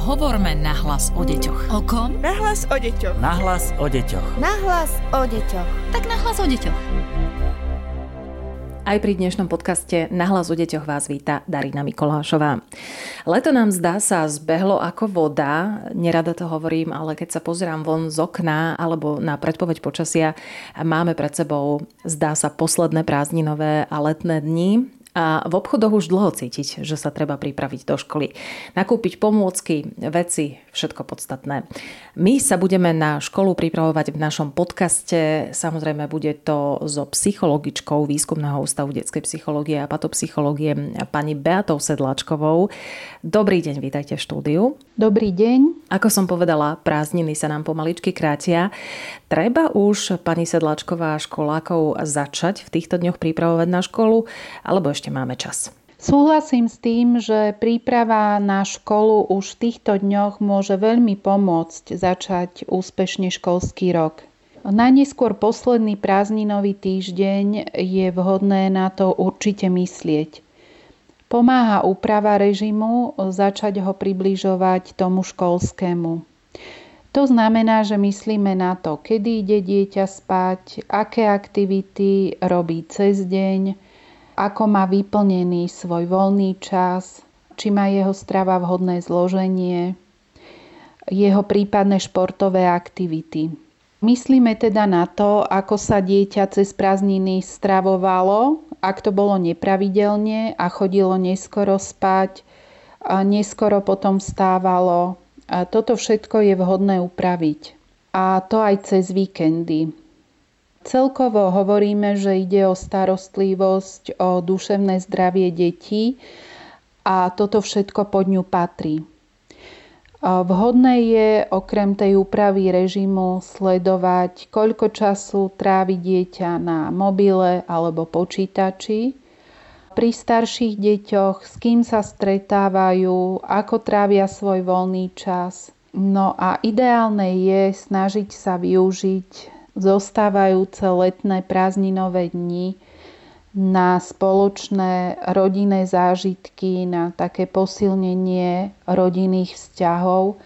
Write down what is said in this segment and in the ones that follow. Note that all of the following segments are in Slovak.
Hovorme nahlas o deťoch. O kom? Nahlas o deťoch. Nahlas o deťoch. Nahlas o deťoch. Tak nahlas o deťoch. Aj pri dnešnom podcaste Nahlas o deťoch vás víta Darina Mikolášová. Leto nám zdá sa zbehlo ako voda, nerada to hovorím, ale keď sa pozerám von z okna alebo na predpoveď počasia, máme pred sebou, zdá sa, posledné prázdninové a letné dni a v obchodoch už dlho cítiť, že sa treba pripraviť do školy. Nakúpiť pomôcky, veci, všetko podstatné. My sa budeme na školu pripravovať v našom podcaste. Samozrejme, bude to so psychologičkou Výskumného ústavu detskej psychológie a patopsychológie pani Beatou Sedlačkovou. Dobrý deň, vítajte v štúdiu. Dobrý deň. Ako som povedala, prázdniny sa nám pomaličky krátia. Treba už pani Sedlačková školákov začať v týchto dňoch pripravovať na školu, alebo ešte máme čas? Súhlasím s tým, že príprava na školu už v týchto dňoch môže veľmi pomôcť začať úspešne školský rok. Najneskôr posledný prázdninový týždeň je vhodné na to určite myslieť. Pomáha úprava režimu začať ho približovať tomu školskému. To znamená, že myslíme na to, kedy ide dieťa spať, aké aktivity robí cez deň, ako má vyplnený svoj voľný čas, či má jeho strava vhodné zloženie, jeho prípadné športové aktivity. Myslíme teda na to, ako sa dieťa cez prázdniny stravovalo, ak to bolo nepravidelne a chodilo neskoro spať, neskoro potom stávalo. A toto všetko je vhodné upraviť. A to aj cez víkendy. Celkovo hovoríme, že ide o starostlivosť, o duševné zdravie detí a toto všetko pod ňu patrí. Vhodné je okrem tej úpravy režimu sledovať, koľko času trávi dieťa na mobile alebo počítači. Pri starších deťoch, s kým sa stretávajú, ako trávia svoj voľný čas. No a ideálne je snažiť sa využiť zostávajúce letné prázdninové dni na spoločné rodinné zážitky, na také posilnenie rodinných vzťahov,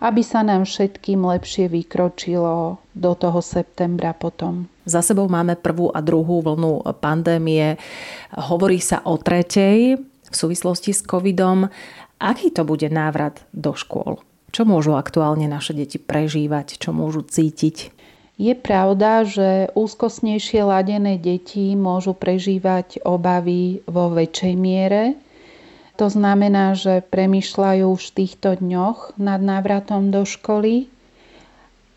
aby sa nám všetkým lepšie vykročilo do toho septembra potom. Za sebou máme prvú a druhú vlnu pandémie. Hovorí sa o tretej v súvislosti s covidom. Aký to bude návrat do škôl? Čo môžu aktuálne naše deti prežívať? Čo môžu cítiť? Je pravda, že úzkostnejšie ladené deti môžu prežívať obavy vo väčšej miere. To znamená, že premyšľajú už v týchto dňoch nad návratom do školy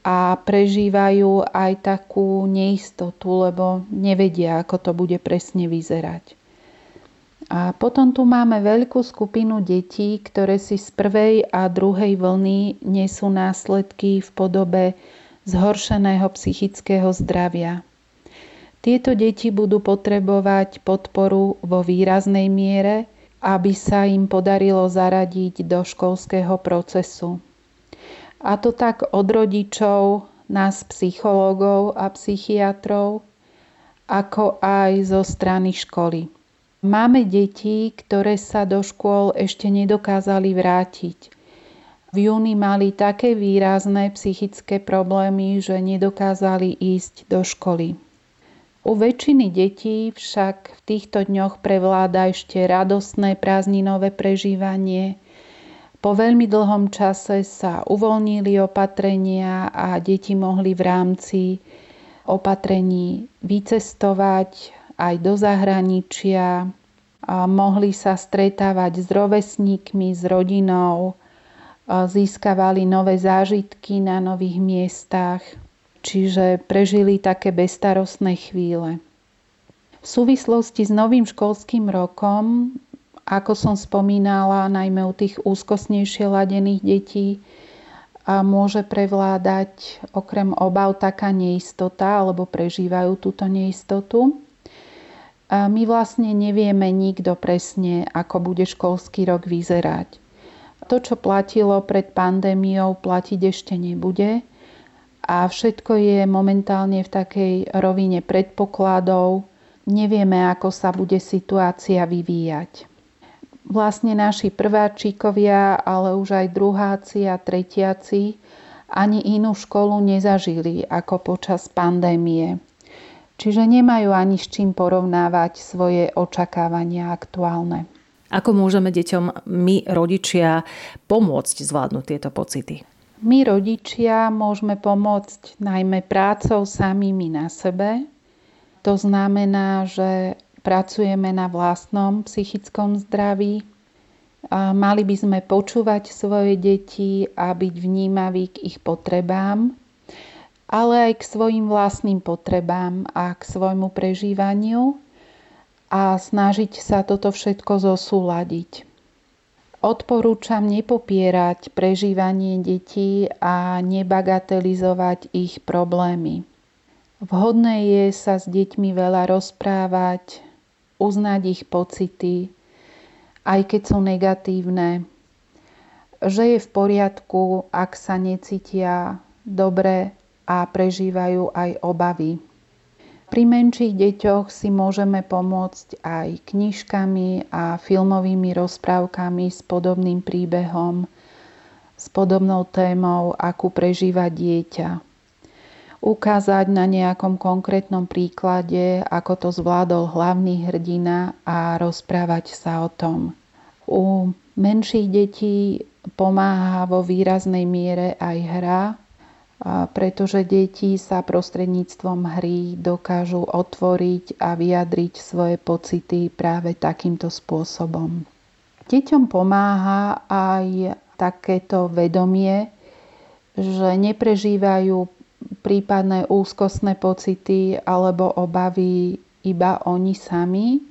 a prežívajú aj takú neistotu, lebo nevedia, ako to bude presne vyzerať. A potom tu máme veľkú skupinu detí, ktoré si z prvej a druhej vlny nesú následky v podobe zhoršeného psychického zdravia. Tieto deti budú potrebovať podporu vo výraznej miere, aby sa im podarilo zaradiť do školského procesu. A to tak od rodičov, nás psychológov a psychiatrov, ako aj zo strany školy. Máme deti, ktoré sa do škôl ešte nedokázali vrátiť v júni mali také výrazné psychické problémy, že nedokázali ísť do školy. U väčšiny detí však v týchto dňoch prevláda ešte radostné prázdninové prežívanie. Po veľmi dlhom čase sa uvoľnili opatrenia a deti mohli v rámci opatrení vycestovať aj do zahraničia, a mohli sa stretávať s rovesníkmi, s rodinou, získavali nové zážitky na nových miestach, čiže prežili také bestarostné chvíle. V súvislosti s novým školským rokom, ako som spomínala, najmä u tých úzkostnejšie ladených detí, a môže prevládať okrem obav taká neistota, alebo prežívajú túto neistotu. A my vlastne nevieme nikto presne, ako bude školský rok vyzerať. To, čo platilo pred pandémiou, platiť ešte nebude a všetko je momentálne v takej rovine predpokladov. Nevieme, ako sa bude situácia vyvíjať. vlastne naši prváčikovia, ale už aj druháci a tretiaci ani inú školu nezažili ako počas pandémie. Čiže nemajú ani s čím porovnávať svoje očakávania aktuálne. Ako môžeme deťom my, rodičia, pomôcť zvládnuť tieto pocity? My, rodičia, môžeme pomôcť najmä prácou samými na sebe. To znamená, že pracujeme na vlastnom psychickom zdraví. Mali by sme počúvať svoje deti a byť vnímaví k ich potrebám, ale aj k svojim vlastným potrebám a k svojmu prežívaniu a snažiť sa toto všetko zosúladiť. Odporúčam nepopierať prežívanie detí a nebagatelizovať ich problémy. Vhodné je sa s deťmi veľa rozprávať, uznať ich pocity, aj keď sú negatívne, že je v poriadku, ak sa necítia dobre a prežívajú aj obavy. Pri menších deťoch si môžeme pomôcť aj knižkami a filmovými rozprávkami s podobným príbehom, s podobnou témou, akú prežíva dieťa ukázať na nejakom konkrétnom príklade, ako to zvládol hlavný hrdina a rozprávať sa o tom. U menších detí pomáha vo výraznej miere aj hra, pretože deti sa prostredníctvom hry dokážu otvoriť a vyjadriť svoje pocity práve takýmto spôsobom. Deťom pomáha aj takéto vedomie, že neprežívajú prípadné úzkostné pocity alebo obavy iba oni sami,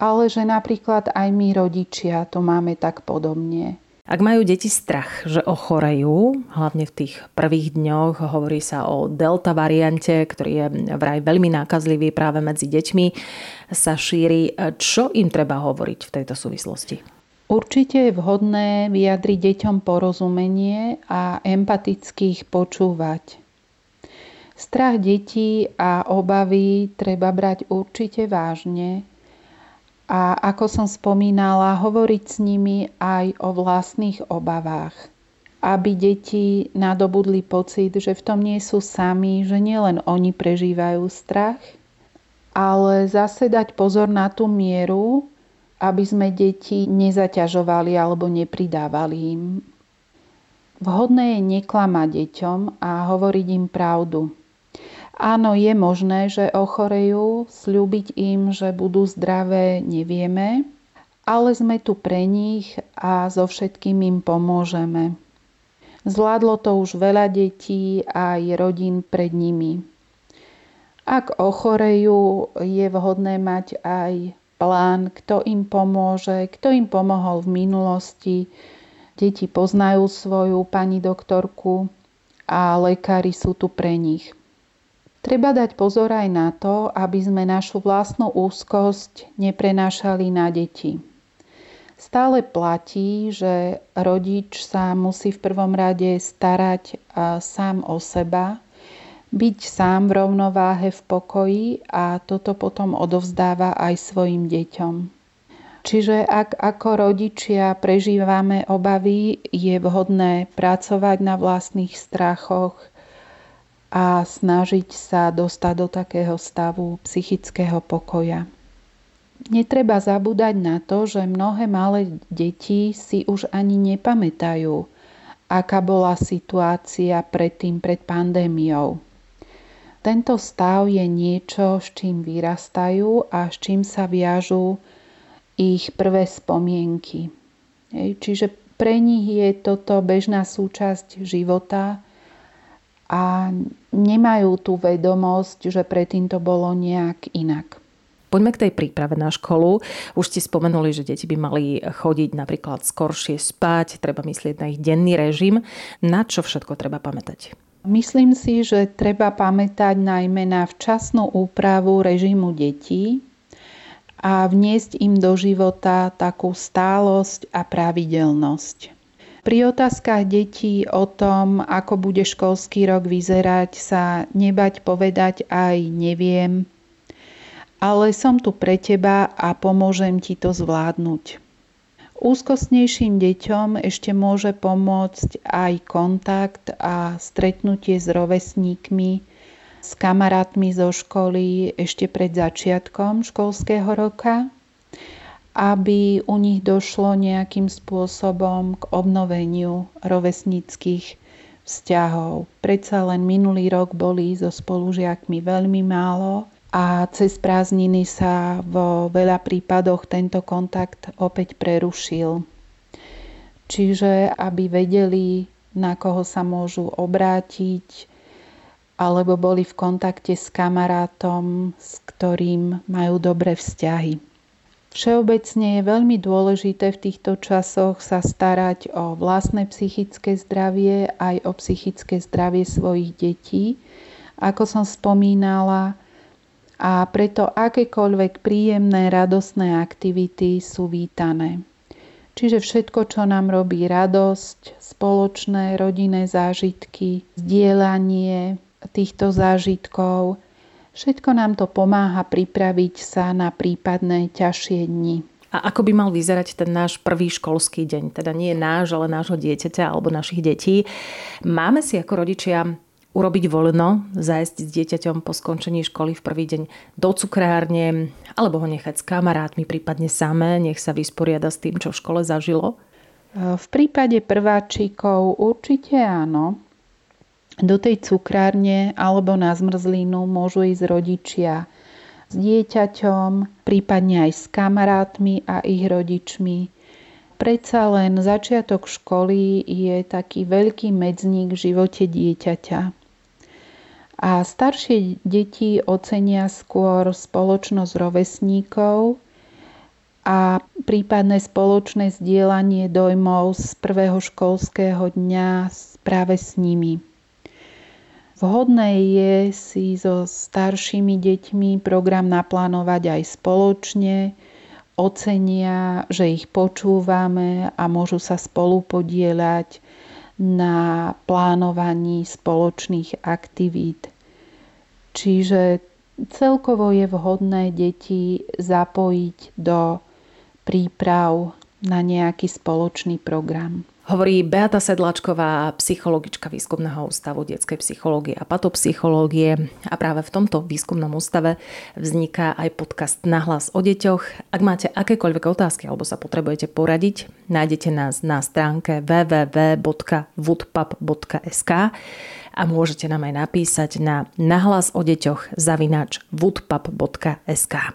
ale že napríklad aj my rodičia to máme tak podobne. Ak majú deti strach, že ochorejú, hlavne v tých prvých dňoch, hovorí sa o delta variante, ktorý je vraj veľmi nákazlivý práve medzi deťmi, sa šíri. Čo im treba hovoriť v tejto súvislosti? Určite je vhodné vyjadriť deťom porozumenie a empaticky ich počúvať. Strach detí a obavy treba brať určite vážne a ako som spomínala, hovoriť s nimi aj o vlastných obavách. Aby deti nadobudli pocit, že v tom nie sú sami, že nielen oni prežívajú strach, ale zase dať pozor na tú mieru, aby sme deti nezaťažovali alebo nepridávali im. Vhodné je neklamať deťom a hovoriť im pravdu. Áno, je možné, že ochorejú, slúbiť im, že budú zdravé, nevieme, ale sme tu pre nich a so všetkým im pomôžeme. Zvládlo to už veľa detí a aj rodín pred nimi. Ak ochorejú, je vhodné mať aj plán, kto im pomôže, kto im pomohol v minulosti. Deti poznajú svoju pani doktorku a lekári sú tu pre nich. Treba dať pozor aj na to, aby sme našu vlastnú úzkosť neprenášali na deti. Stále platí, že rodič sa musí v prvom rade starať sám o seba, byť sám v rovnováhe v pokoji a toto potom odovzdáva aj svojim deťom. Čiže ak ako rodičia prežívame obavy, je vhodné pracovať na vlastných strachoch, a snažiť sa dostať do takého stavu psychického pokoja. Netreba zabúdať na to, že mnohé malé deti si už ani nepamätajú, aká bola situácia predtým pred pandémiou. Tento stav je niečo, s čím vyrastajú a s čím sa viažú ich prvé spomienky. Čiže pre nich je toto bežná súčasť života, a nemajú tú vedomosť, že predtým to bolo nejak inak. Poďme k tej príprave na školu. Už ste spomenuli, že deti by mali chodiť napríklad skoršie spať, treba myslieť na ich denný režim. Na čo všetko treba pamätať? Myslím si, že treba pamätať najmä na včasnú úpravu režimu detí a vniesť im do života takú stálosť a pravidelnosť. Pri otázkach detí o tom, ako bude školský rok vyzerať, sa nebať povedať aj neviem, ale som tu pre teba a pomôžem ti to zvládnuť. Úzkostnejším deťom ešte môže pomôcť aj kontakt a stretnutie s rovesníkmi, s kamarátmi zo školy ešte pred začiatkom školského roka, aby u nich došlo nejakým spôsobom k obnoveniu rovesníckých vzťahov. Predsa len minulý rok boli so spolužiakmi veľmi málo a cez prázdniny sa vo veľa prípadoch tento kontakt opäť prerušil. Čiže aby vedeli, na koho sa môžu obrátiť, alebo boli v kontakte s kamarátom, s ktorým majú dobré vzťahy. Všeobecne je veľmi dôležité v týchto časoch sa starať o vlastné psychické zdravie aj o psychické zdravie svojich detí. Ako som spomínala, a preto akékoľvek príjemné, radostné aktivity sú vítané. Čiže všetko, čo nám robí radosť, spoločné rodinné zážitky, zdieľanie týchto zážitkov, všetko nám to pomáha pripraviť sa na prípadné ťažšie dni. A ako by mal vyzerať ten náš prvý školský deň? Teda nie náš, ale nášho dieťaťa alebo našich detí. Máme si ako rodičia urobiť voľno, zájsť s dieťaťom po skončení školy v prvý deň do cukrárne, alebo ho nechať s kamarátmi, prípadne samé, nech sa vysporiada s tým, čo v škole zažilo? V prípade prváčikov určite áno. Do tej cukrárne alebo na zmrzlinu môžu ísť rodičia s dieťaťom, prípadne aj s kamarátmi a ich rodičmi. Predsa len začiatok školy je taký veľký medzník v živote dieťaťa a staršie deti ocenia skôr spoločnosť rovesníkov a prípadné spoločné zdieľanie dojmov z prvého školského dňa práve s nimi. Vhodné je si so staršími deťmi program naplánovať aj spoločne, ocenia, že ich počúvame a môžu sa spolu podieľať na plánovaní spoločných aktivít. Čiže celkovo je vhodné deti zapojiť do príprav na nejaký spoločný program. Hovorí Beata Sedlačková, psychologička výskumného ústavu detskej psychológie a patopsychológie. A práve v tomto výskumnom ústave vzniká aj podcast Nahlas o deťoch. Ak máte akékoľvek otázky alebo sa potrebujete poradiť, nájdete nás na stránke www.woodpub.sk a môžete nám aj napísať na nahlas o deťoch zavinač woodpub.sk.